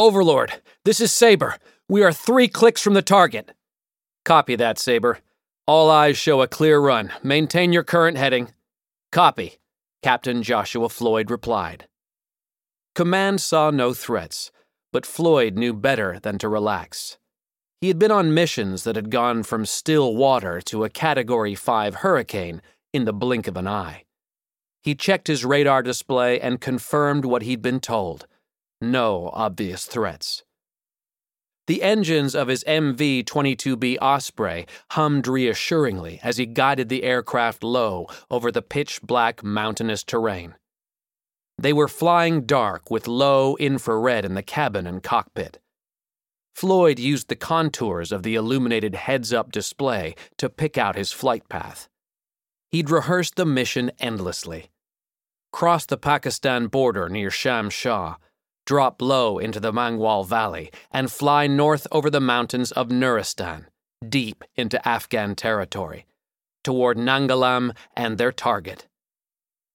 Overlord, this is Saber. We are three clicks from the target. Copy that, Saber. All eyes show a clear run. Maintain your current heading. Copy, Captain Joshua Floyd replied. Command saw no threats, but Floyd knew better than to relax. He had been on missions that had gone from still water to a Category 5 hurricane in the blink of an eye. He checked his radar display and confirmed what he'd been told no obvious threats. The engines of his MV 22B Osprey hummed reassuringly as he guided the aircraft low over the pitch black mountainous terrain. They were flying dark with low infrared in the cabin and cockpit. Floyd used the contours of the illuminated heads up display to pick out his flight path. He'd rehearsed the mission endlessly. Cross the Pakistan border near Shamshah drop low into the Mangwal Valley, and fly north over the mountains of Nuristan, deep into Afghan territory, toward Nangalam and their target.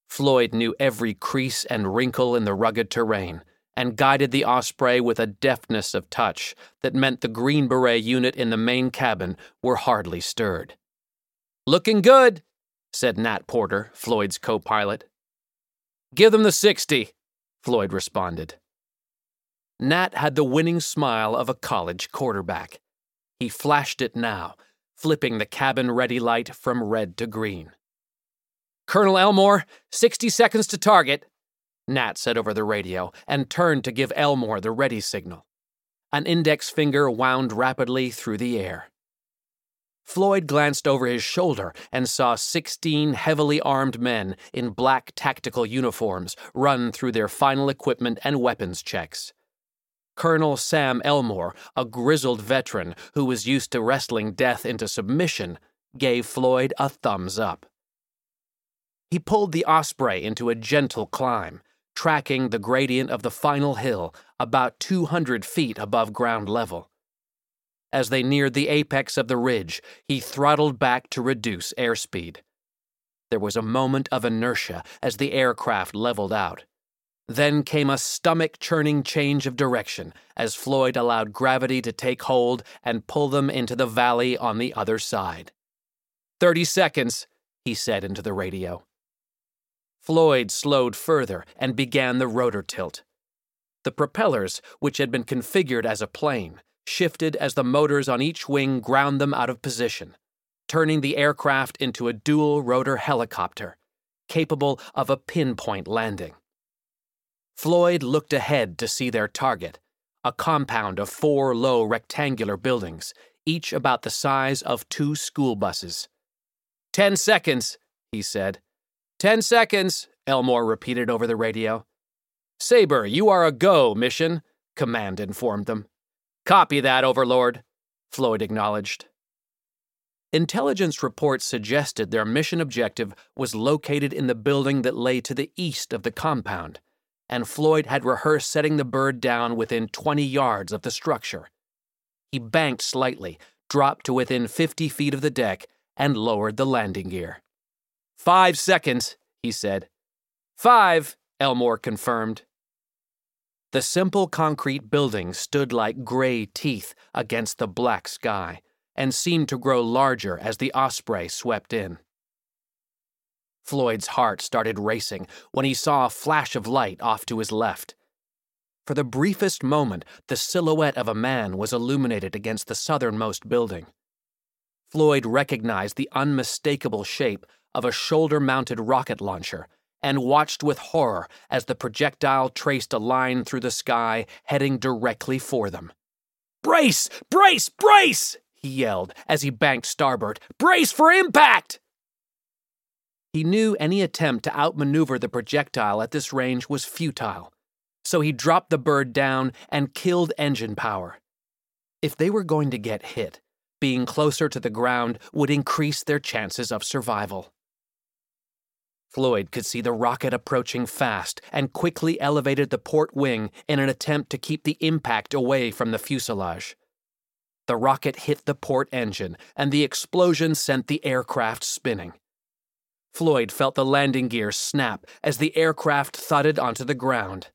Floyd knew every crease and wrinkle in the rugged terrain and guided the Osprey with a deftness of touch that meant the Green Beret unit in the main cabin were hardly stirred. Looking good, said Nat Porter, Floyd's co pilot. Give them the 60, Floyd responded. Nat had the winning smile of a college quarterback. He flashed it now, flipping the cabin ready light from red to green. Colonel Elmore, 60 seconds to target, Nat said over the radio and turned to give Elmore the ready signal. An index finger wound rapidly through the air. Floyd glanced over his shoulder and saw 16 heavily armed men in black tactical uniforms run through their final equipment and weapons checks. Colonel Sam Elmore, a grizzled veteran who was used to wrestling death into submission, gave Floyd a thumbs up. He pulled the Osprey into a gentle climb, tracking the gradient of the final hill about 200 feet above ground level. As they neared the apex of the ridge, he throttled back to reduce airspeed. There was a moment of inertia as the aircraft leveled out. Then came a stomach churning change of direction as Floyd allowed gravity to take hold and pull them into the valley on the other side. Thirty seconds, he said into the radio. Floyd slowed further and began the rotor tilt. The propellers, which had been configured as a plane, shifted as the motors on each wing ground them out of position, turning the aircraft into a dual rotor helicopter, capable of a pinpoint landing. Floyd looked ahead to see their target a compound of four low rectangular buildings, each about the size of two school buses. Ten seconds, he said. Ten seconds, Elmore repeated over the radio. Saber, you are a go mission, Command informed them. Copy that, Overlord, Floyd acknowledged. Intelligence reports suggested their mission objective was located in the building that lay to the east of the compound and Floyd had rehearsed setting the bird down within 20 yards of the structure. He banked slightly, dropped to within 50 feet of the deck, and lowered the landing gear. Five seconds, he said. Five, Elmore confirmed. The simple concrete building stood like gray teeth against the black sky and seemed to grow larger as the osprey swept in. Floyd's heart started racing when he saw a flash of light off to his left. For the briefest moment, the silhouette of a man was illuminated against the southernmost building. Floyd recognized the unmistakable shape of a shoulder mounted rocket launcher and watched with horror as the projectile traced a line through the sky heading directly for them. Brace! Brace! Brace! he yelled as he banked starboard. Brace for impact! He knew any attempt to outmaneuver the projectile at this range was futile, so he dropped the bird down and killed engine power. If they were going to get hit, being closer to the ground would increase their chances of survival. Floyd could see the rocket approaching fast and quickly elevated the port wing in an attempt to keep the impact away from the fuselage. The rocket hit the port engine, and the explosion sent the aircraft spinning. Floyd felt the landing gear snap as the aircraft thudded onto the ground.